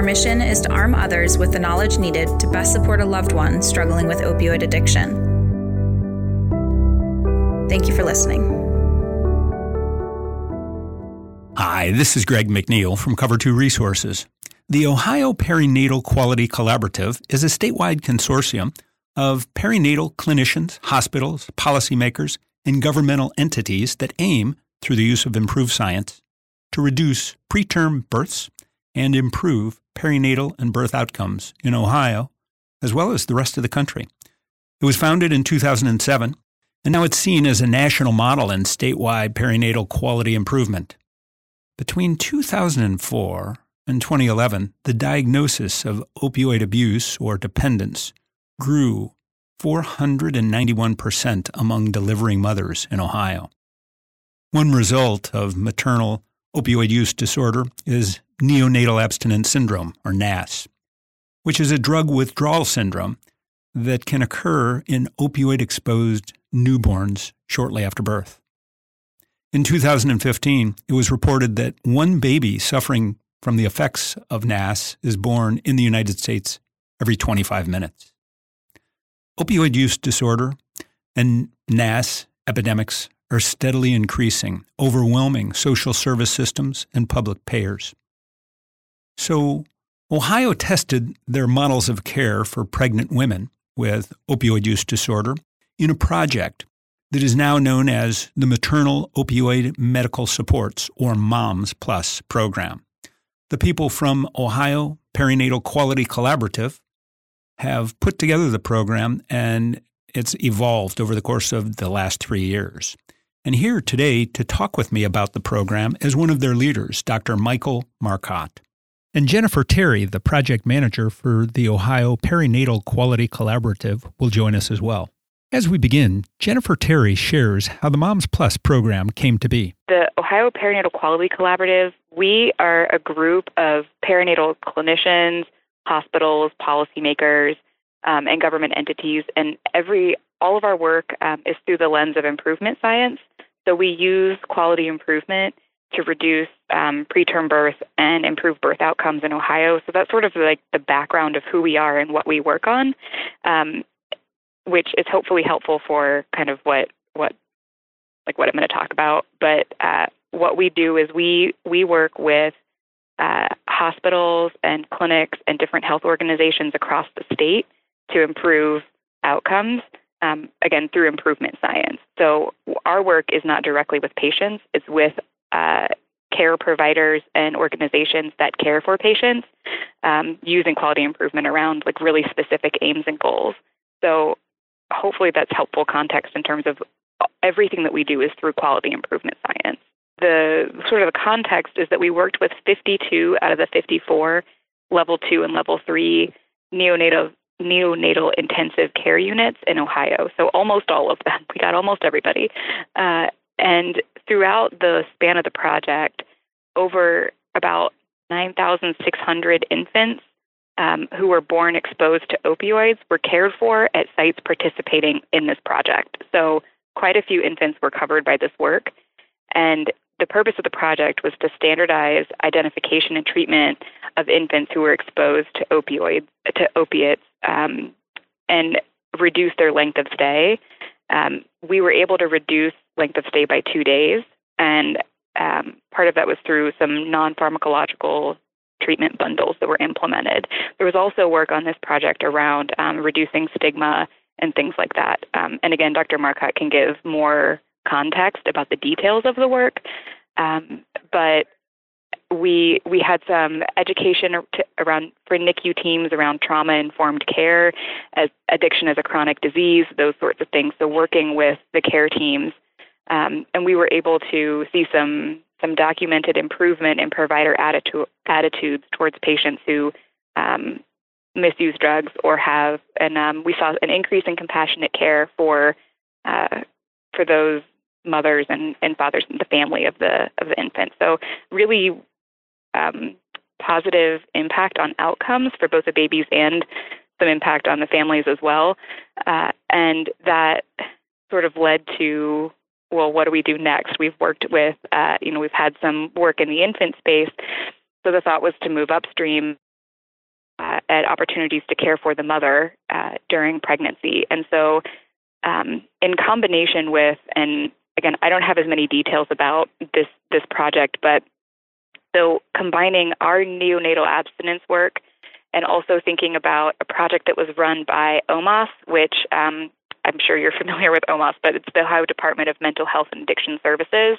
Our mission is to arm others with the knowledge needed to best support a loved one struggling with opioid addiction. Thank you for listening. Hi, this is Greg McNeil from Cover 2 Resources. The Ohio Perinatal Quality Collaborative is a statewide consortium of perinatal clinicians, hospitals, policymakers, and governmental entities that aim, through the use of improved science, to reduce preterm births and improve perinatal and birth outcomes in Ohio, as well as the rest of the country. It was founded in 2007, and now it's seen as a national model in statewide perinatal quality improvement. Between 2004 and 2011, the diagnosis of opioid abuse or dependence grew 491% among delivering mothers in Ohio. One result of maternal opioid use disorder is neonatal abstinence syndrome, or NAS, which is a drug withdrawal syndrome that can occur in opioid exposed newborns shortly after birth. In 2015, it was reported that one baby suffering from the effects of NAS is born in the United States every 25 minutes. Opioid use disorder and NAS epidemics are steadily increasing, overwhelming social service systems and public payers. So, Ohio tested their models of care for pregnant women with opioid use disorder in a project that is now known as the Maternal Opioid Medical Supports, or MOMS Plus program. The people from Ohio Perinatal Quality Collaborative have put together the program and it's evolved over the course of the last three years. And here today to talk with me about the program is one of their leaders, Dr. Michael Marcotte. And Jennifer Terry, the project manager for the Ohio Perinatal Quality Collaborative, will join us as well. As we begin, Jennifer Terry shares how the Moms Plus program came to be. The Ohio Perinatal Quality Collaborative, we are a group of perinatal clinicians, hospitals, policymakers, um, and government entities, and every all of our work um, is through the lens of improvement science. So we use quality improvement to reduce um, preterm birth and improve birth outcomes in Ohio. So that's sort of like the background of who we are and what we work on, um, which is hopefully helpful for kind of what what like what I'm going to talk about. But uh, what we do is we we work with uh, hospitals and clinics and different health organizations across the state to improve outcomes. Um, again, through improvement science. So, our work is not directly with patients, it's with uh, care providers and organizations that care for patients um, using quality improvement around like really specific aims and goals. So hopefully that's helpful context in terms of everything that we do is through quality improvement science. The sort of the context is that we worked with 52 out of the 54 level two and level three neonatal neonatal intensive care units in Ohio. So almost all of them. We got almost everybody. Uh, and throughout the span of the project, over about 9,600 infants um, who were born exposed to opioids were cared for at sites participating in this project. So, quite a few infants were covered by this work. And the purpose of the project was to standardize identification and treatment of infants who were exposed to opioids, to opiates, um, and reduce their length of stay. Um, we were able to reduce length of stay by two days, and um, part of that was through some non pharmacological treatment bundles that were implemented. There was also work on this project around um, reducing stigma and things like that. Um, and again, Dr. Marcotte can give more context about the details of the work. Um, but we we had some education around for NICU teams around trauma informed care, as addiction as a chronic disease, those sorts of things. So working with the care teams um, and we were able to see some some documented improvement in provider attitude, attitudes towards patients who um, misuse drugs or have, and um, we saw an increase in compassionate care for uh, for those mothers and, and fathers in the family of the of the infant. So really um, positive impact on outcomes for both the babies and some impact on the families as well. Uh, and that sort of led to well, what do we do next? We've worked with, uh, you know, we've had some work in the infant space. So the thought was to move upstream uh, at opportunities to care for the mother uh, during pregnancy. And so, um, in combination with, and again, I don't have as many details about this this project, but so combining our neonatal abstinence work and also thinking about a project that was run by OMAS, which um, I'm sure you're familiar with OMAS, but it's the Ohio Department of Mental Health and Addiction Services.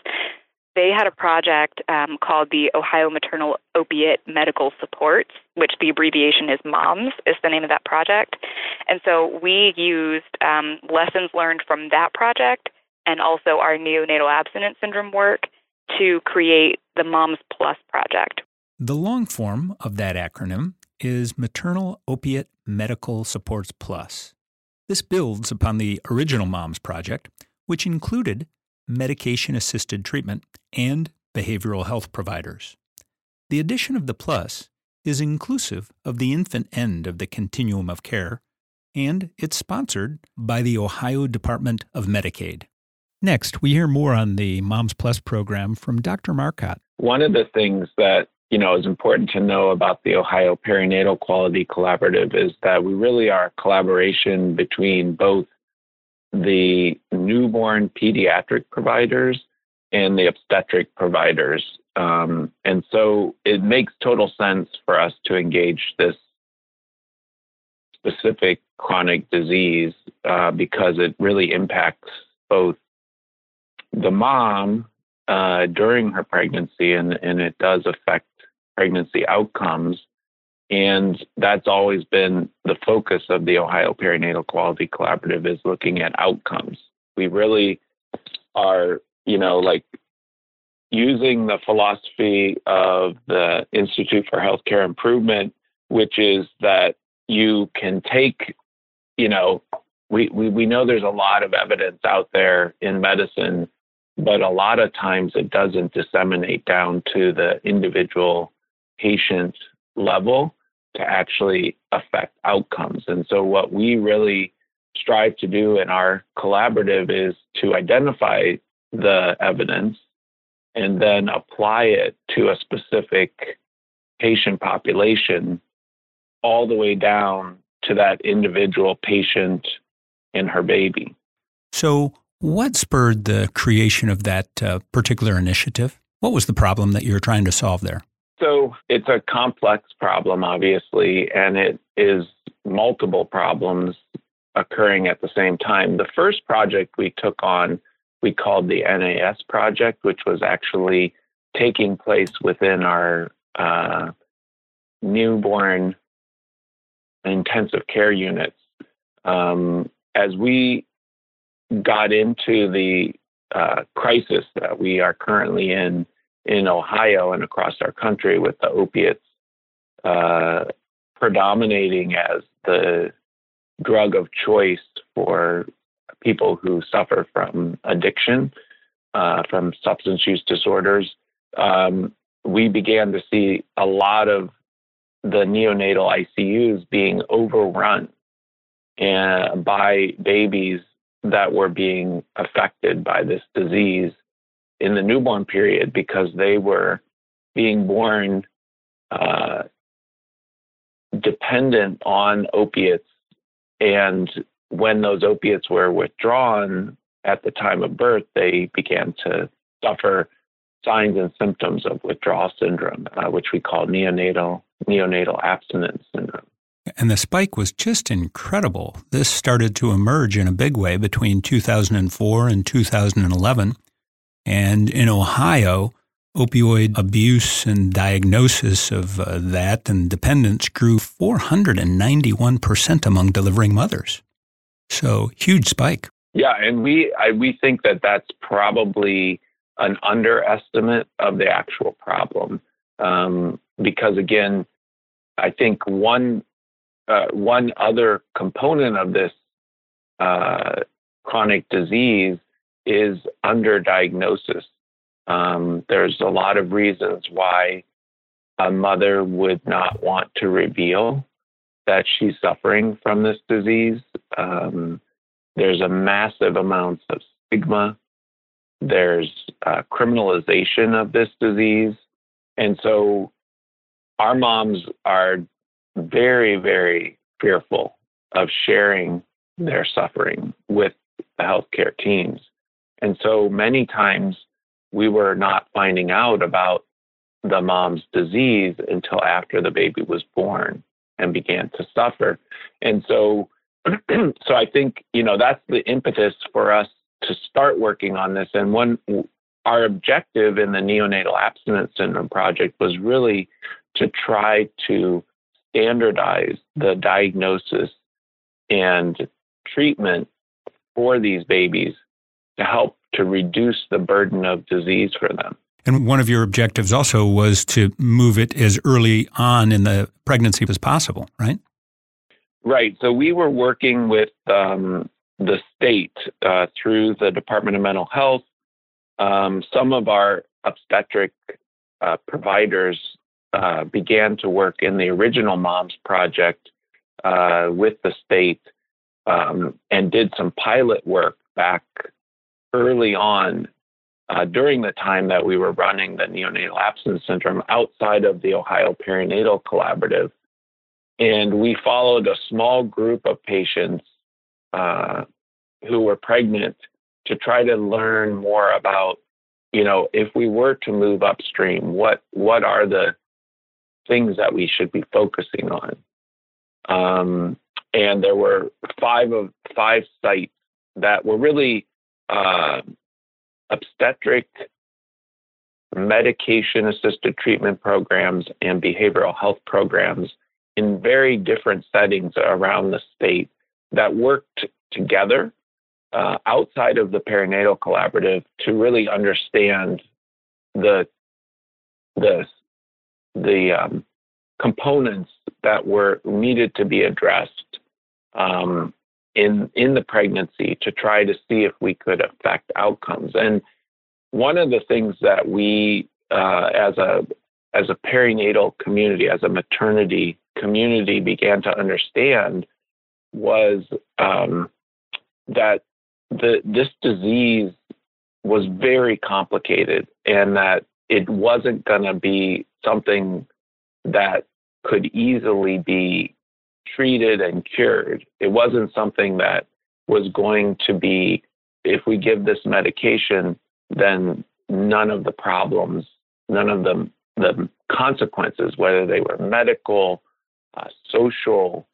They had a project um, called the Ohio Maternal Opiate Medical Supports, which the abbreviation is MOMS, is the name of that project. And so we used um, lessons learned from that project and also our neonatal abstinence syndrome work to create the Moms Plus project. The long form of that acronym is Maternal Opiate Medical Supports Plus. This builds upon the original MOMS project, which included medication assisted treatment and behavioral health providers. The addition of the Plus is inclusive of the infant end of the continuum of care, and it's sponsored by the Ohio Department of Medicaid. Next, we hear more on the Moms Plus program from Dr. Marcotte. One of the things that you know is important to know about the Ohio Perinatal Quality Collaborative is that we really are a collaboration between both the newborn pediatric providers and the obstetric providers. Um, and so it makes total sense for us to engage this specific chronic disease uh, because it really impacts both the mom uh, during her pregnancy, and, and it does affect pregnancy outcomes. And that's always been the focus of the Ohio Perinatal Quality Collaborative is looking at outcomes. We really are, you know, like using the philosophy of the Institute for Healthcare Improvement, which is that you can take, you know, we, we, we know there's a lot of evidence out there in medicine but a lot of times it doesn't disseminate down to the individual patient level to actually affect outcomes. And so, what we really strive to do in our collaborative is to identify the evidence and then apply it to a specific patient population all the way down to that individual patient and her baby. So, what spurred the creation of that uh, particular initiative? What was the problem that you were trying to solve there? So it's a complex problem, obviously, and it is multiple problems occurring at the same time. The first project we took on, we called the NAS project, which was actually taking place within our uh, newborn intensive care units. Um, as we got into the uh, crisis that we are currently in in Ohio and across our country with the opiates uh, predominating as the drug of choice for people who suffer from addiction, uh, from substance use disorders. Um, we began to see a lot of the neonatal ICUs being overrun uh, by babies that were being affected by this disease in the newborn period because they were being born uh, dependent on opiates. And when those opiates were withdrawn at the time of birth, they began to suffer signs and symptoms of withdrawal syndrome, uh, which we call neonatal neonatal abstinence syndrome. And the spike was just incredible. This started to emerge in a big way between 2004 and 2011. And in Ohio, opioid abuse and diagnosis of uh, that and dependence grew 491% among delivering mothers. So, huge spike. Yeah, and we I, we think that that's probably an underestimate of the actual problem um, because again, I think one uh, one other component of this uh, chronic disease is underdiagnosis. Um, there's a lot of reasons why a mother would not want to reveal that she's suffering from this disease. Um, there's a massive amount of stigma. There's uh, criminalization of this disease. And so our moms are very, very fearful of sharing their suffering with the healthcare teams. And so many times we were not finding out about the mom's disease until after the baby was born and began to suffer. And so so I think, you know, that's the impetus for us to start working on this. And one our objective in the neonatal abstinence syndrome project was really to try to standardize the diagnosis and treatment for these babies to help to reduce the burden of disease for them. And one of your objectives also was to move it as early on in the pregnancy as possible, right? Right. So we were working with um, the state uh, through the Department of Mental Health. Um, some of our obstetric uh, providers uh, began to work in the original MOMS project uh, with the state um, and did some pilot work back early on uh, during the time that we were running the neonatal abstinence syndrome outside of the Ohio Perinatal Collaborative. And we followed a small group of patients uh, who were pregnant to try to learn more about, you know, if we were to move upstream, what what are the things that we should be focusing on? Um, and there were five of five sites that were really uh, obstetric medication assisted treatment programs and behavioral health programs in very different settings around the state that worked together uh, outside of the perinatal collaborative to really understand the the the um, components that were needed to be addressed um, in in the pregnancy to try to see if we could affect outcomes. And one of the things that we, uh, as a as a perinatal community, as a maternity community, began to understand was um, that the this disease was very complicated, and that it wasn't going to be something that could easily be treated and cured. It wasn't something that was going to be, if we give this medication, then none of the problems, none of the, the consequences, whether they were medical, uh, social,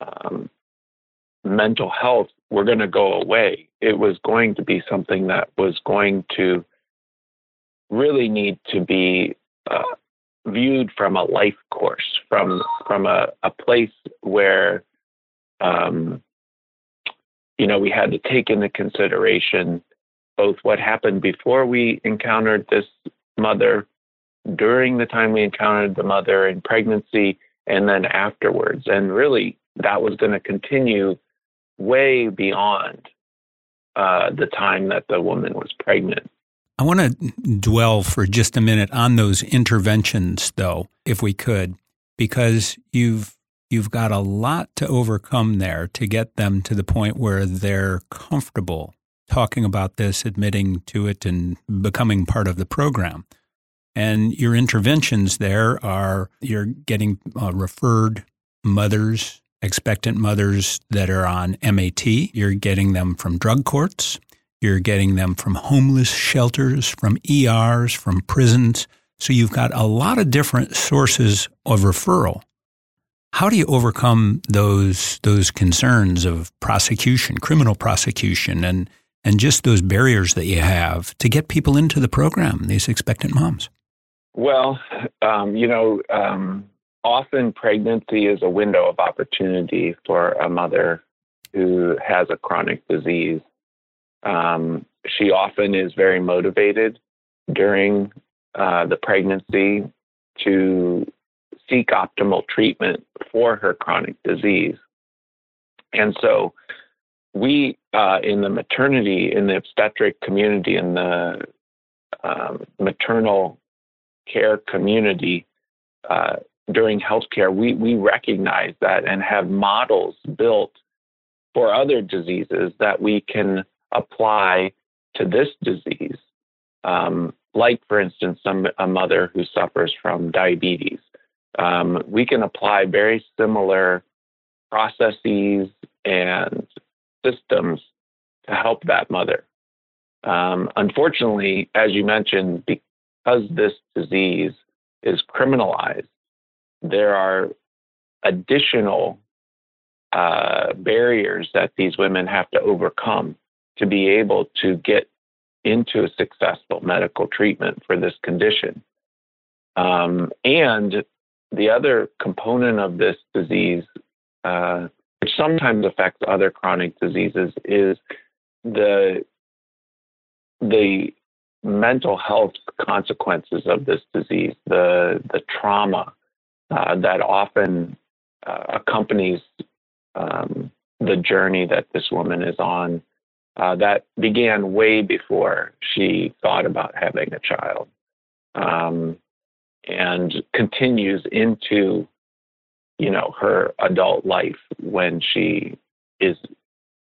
um, mental health, were going to go away. It was going to be something that was going to really need to be uh, viewed from a life course, from from a, a place where um, you know we had to take into consideration both what happened before we encountered this mother, during the time we encountered the mother in pregnancy, and then afterwards. And really, that was going to continue way beyond uh, the time that the woman was pregnant. I want to dwell for just a minute on those interventions, though, if we could, because you've you've got a lot to overcome there to get them to the point where they're comfortable talking about this, admitting to it, and becoming part of the program. And your interventions there are you're getting uh, referred mothers, expectant mothers that are on MAT. You're getting them from drug courts. You're getting them from homeless shelters, from ERs, from prisons. So you've got a lot of different sources of referral. How do you overcome those those concerns of prosecution, criminal prosecution, and and just those barriers that you have to get people into the program, these expectant moms? Well, um, you know, um, often pregnancy is a window of opportunity for a mother who has a chronic disease. Um, she often is very motivated during uh, the pregnancy to seek optimal treatment for her chronic disease. And so we uh, in the maternity, in the obstetric community, in the um, maternal care community, uh, during healthcare, we, we recognize that and have models built for other diseases that we can apply to this disease. Um, like, for instance, some, a mother who suffers from diabetes. Um, we can apply very similar processes and systems to help that mother. Um, unfortunately, as you mentioned, because this disease is criminalized, there are additional uh, barriers that these women have to overcome to be able to get into a successful medical treatment for this condition. Um, and the other component of this disease, uh, which sometimes affects other chronic diseases, is the the mental health consequences of this disease, the the trauma uh, that often uh, accompanies um, the journey that this woman is on uh, that began way before she thought about having a child um, and continues into you know her adult life when she is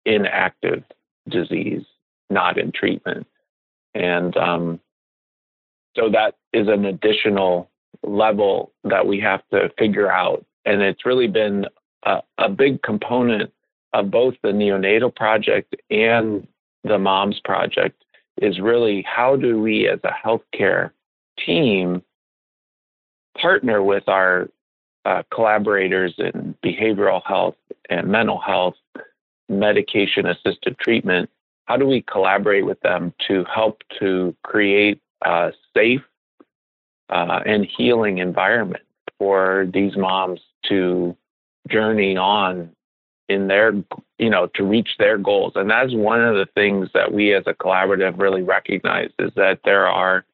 in active disease not in treatment and um, so that is an additional level that we have to figure out. And it's really been a, a big component of both the neonatal project and the moms project is really how do we as a healthcare team partner with our uh, collaborators in behavioral health and mental health, medication assisted treatment. How do we collaborate with them to help to create a safe uh, and healing environment for these moms to journey on in their you know to reach their goals and that's one of the things that we as a collaborative really recognize is that there are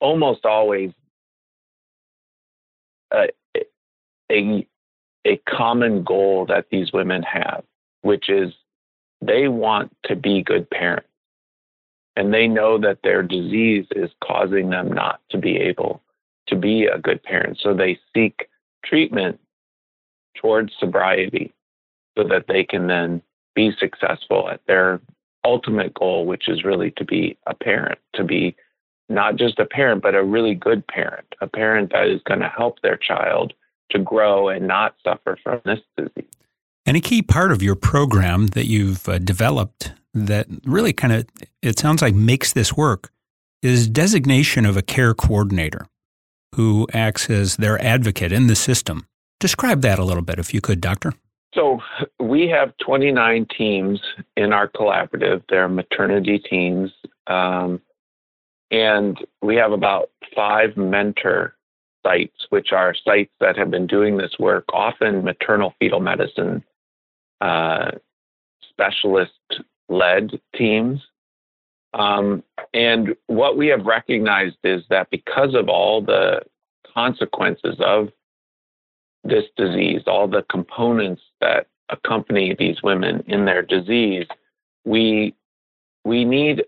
almost always a, a, a common goal that these women have which is they want to be good parents and they know that their disease is causing them not to be able to be a good parent. So they seek treatment towards sobriety so that they can then be successful at their ultimate goal, which is really to be a parent, to be not just a parent, but a really good parent, a parent that is going to help their child to grow and not suffer from this disease. And a key part of your program that you've uh, developed that really kind of, it sounds like makes this work is designation of a care coordinator who acts as their advocate in the system. Describe that a little bit, if you could, Doctor. So, we have 29 teams in our collaborative. They're maternity teams. Um, and we have about five mentor sites, which are sites that have been doing this work, often maternal fetal medicine uh, specialist led teams. Um, and what we have recognized is that because of all the consequences of this disease, all the components that accompany these women in their disease, we we need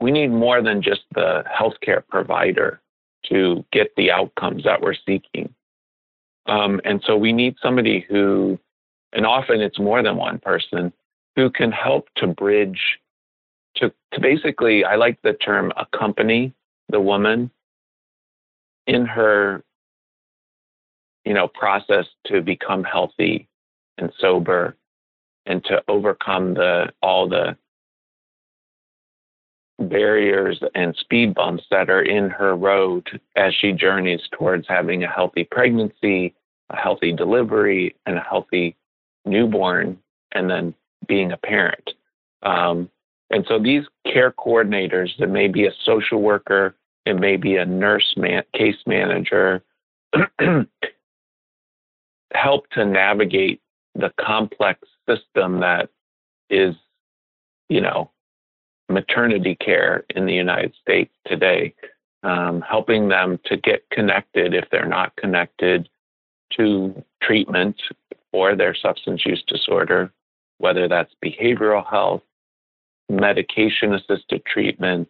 we need more than just the healthcare provider to get the outcomes that we're seeking. Um, and so we need somebody who, and often it's more than one person, who can help to bridge to, to basically, I like the term accompany the woman in her, you know, process to become healthy and sober and to overcome the all the barriers and speed bumps that are in her road as she journeys towards having a healthy pregnancy, a healthy delivery, and a healthy newborn, and then being a parent. Um, and so these care coordinators, it may be a social worker, it may be a nurse man, case manager, help to navigate the complex system that is, you know, maternity care in the United States today, um, helping them to get connected if they're not connected, to treatment for their substance use disorder, whether that's behavioral health, medication assisted treatment,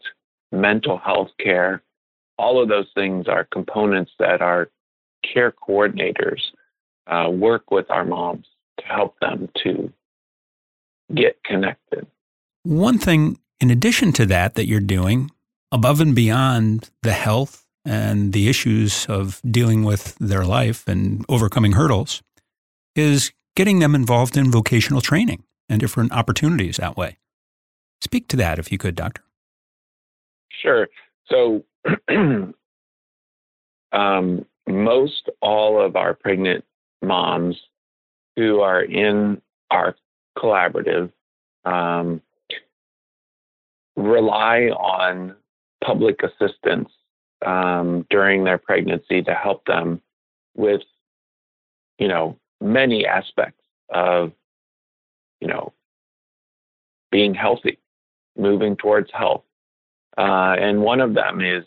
mental health care. All of those things are components that our care coordinators uh, work with our moms to help them to get connected. One thing, in addition to that, that you're doing above and beyond the health and the issues of dealing with their life and overcoming hurdles is getting them involved in vocational training and different opportunities that way. Speak to that if you could, Doctor. Sure. So, um, most all of our pregnant moms who are in our collaborative um, rely on public assistance um, during their pregnancy to help them with, you know, many aspects of, you know, being healthy, moving towards health. Uh, and one of them is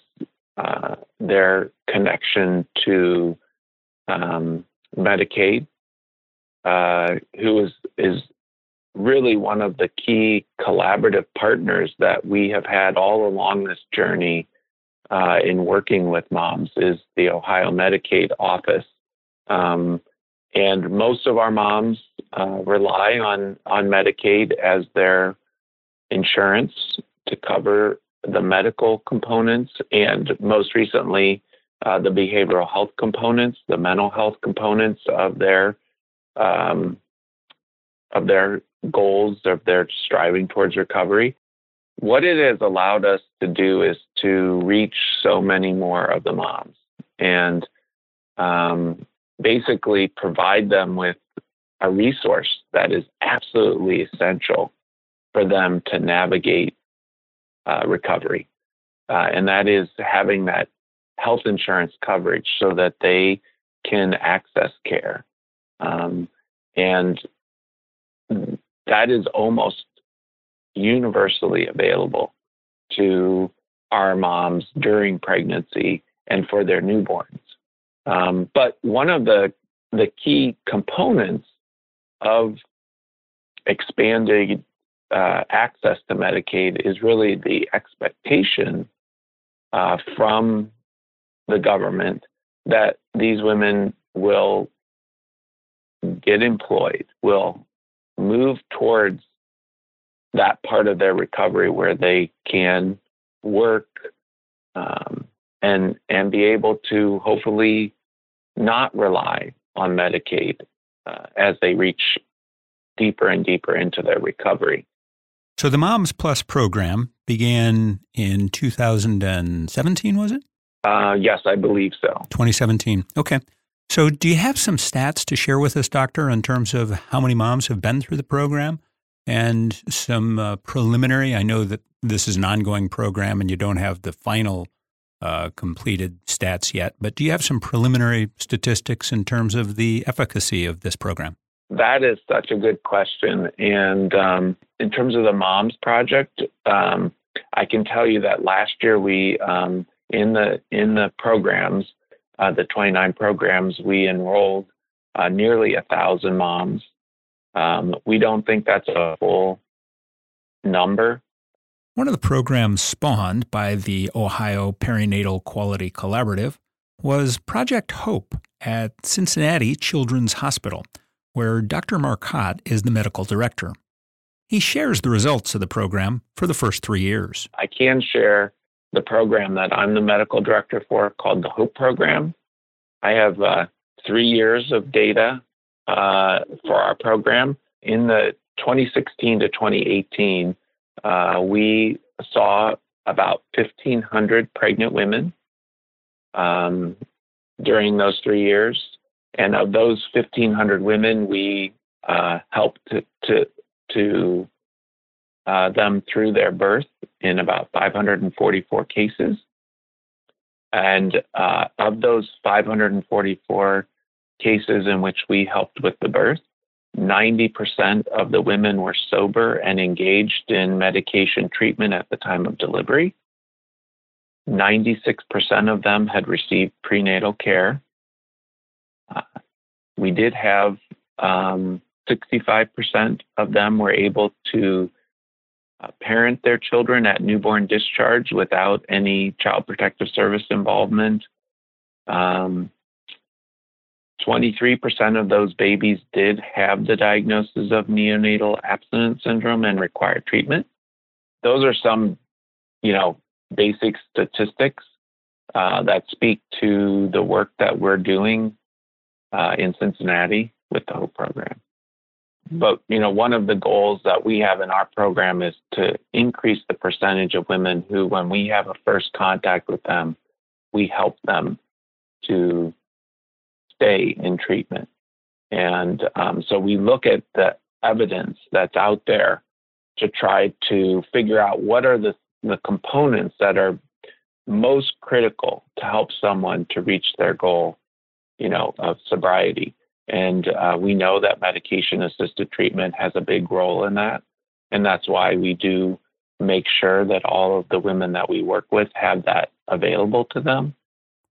uh, their connection to um, Medicaid, uh, who is, is really one of the key collaborative partners that we have had all along this journey uh, in working with moms is the Ohio Medicaid office. Um, and most of our moms uh, rely on, on Medicaid as their insurance to cover the medical components and most recently uh, the behavioral health components, the mental health components of their um, of their goals of their striving towards recovery. What it has allowed us to do is to reach so many more of the moms and um, basically provide them with a resource that is absolutely essential for them to navigate uh, recovery. Uh, and that is having that health insurance coverage so that they can access care. Um, and that is almost universally available to our moms during pregnancy and for their newborns. Um, but one of the the key components of expanded uh, access to Medicaid is really the expectation uh, from the government that these women will get employed, will move towards that part of their recovery where they can work um, and and be able to hopefully not rely on Medicaid uh, as they reach deeper and deeper into their recovery. So the Moms Plus program began in 2017, was it? Uh, yes, I believe so. 2017. Okay. So, do you have some stats to share with us, Doctor, in terms of how many moms have been through the program and some uh, preliminary? I know that this is an ongoing program and you don't have the final uh, completed stats yet, but do you have some preliminary statistics in terms of the efficacy of this program? That is such a good question. And um, in terms of the Moms Project, um, I can tell you that last year we um, in the in the programs uh, the 29 programs, we enrolled uh, nearly a thousand moms. Um, we don't think that's a full number. One of the programs spawned by the Ohio Perinatal Quality Collaborative was Project Hope at Cincinnati Children's Hospital, where Dr. Marcotte is the medical director. He shares the results of the program for the first three years. I can share the program that I'm the medical director for called the HOPE program. I have uh, three years of data uh, for our program. In the 2016 to 2018, uh, we saw about 1,500 pregnant women um, during those three years. And of those 1,500 women, we uh, helped to, to, to uh, them through their birth in about 544 cases. And uh, of those 544 cases in which we helped with the birth, 90% of the women were sober and engaged in medication treatment at the time of delivery. 96% of them had received prenatal care. Uh, we did have um, 65% of them were able to uh, parent their children at newborn discharge without any child protective service involvement. Um, 23% of those babies did have the diagnosis of neonatal abstinence syndrome and required treatment. Those are some, you know, basic statistics uh, that speak to the work that we're doing uh, in Cincinnati with the HOPE program. But you know, one of the goals that we have in our program is to increase the percentage of women who, when we have a first contact with them, we help them to stay in treatment. And um, so we look at the evidence that's out there to try to figure out what are the, the components that are most critical to help someone to reach their goal, you know, of sobriety. And uh, we know that medication assisted treatment has a big role in that. And that's why we do make sure that all of the women that we work with have that available to them.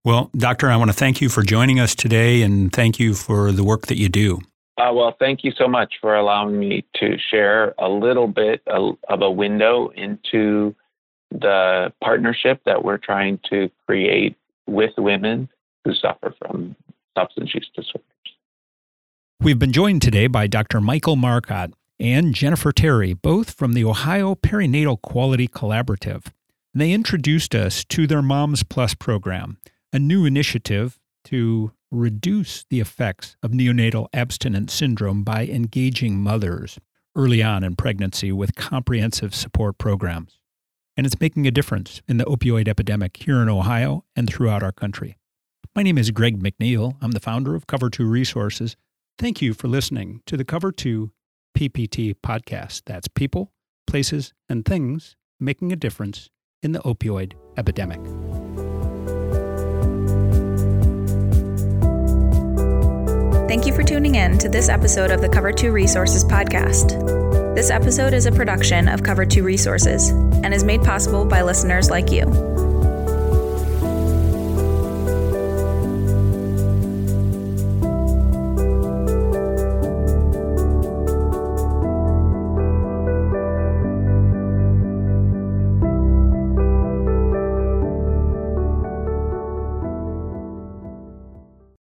Well, Doctor, I want to thank you for joining us today and thank you for the work that you do. Uh, well, thank you so much for allowing me to share a little bit of a window into the partnership that we're trying to create with women who suffer from substance use disorders. We've been joined today by Dr. Michael Marcotte and Jennifer Terry, both from the Ohio Perinatal Quality Collaborative. They introduced us to their Moms Plus program, a new initiative to reduce the effects of neonatal abstinence syndrome by engaging mothers early on in pregnancy with comprehensive support programs. And it's making a difference in the opioid epidemic here in Ohio and throughout our country. My name is Greg McNeil. I'm the founder of Cover 2 Resources Thank you for listening to the Cover 2 PPT podcast. That's people, places, and things making a difference in the opioid epidemic. Thank you for tuning in to this episode of the Cover 2 Resources podcast. This episode is a production of Cover 2 Resources and is made possible by listeners like you.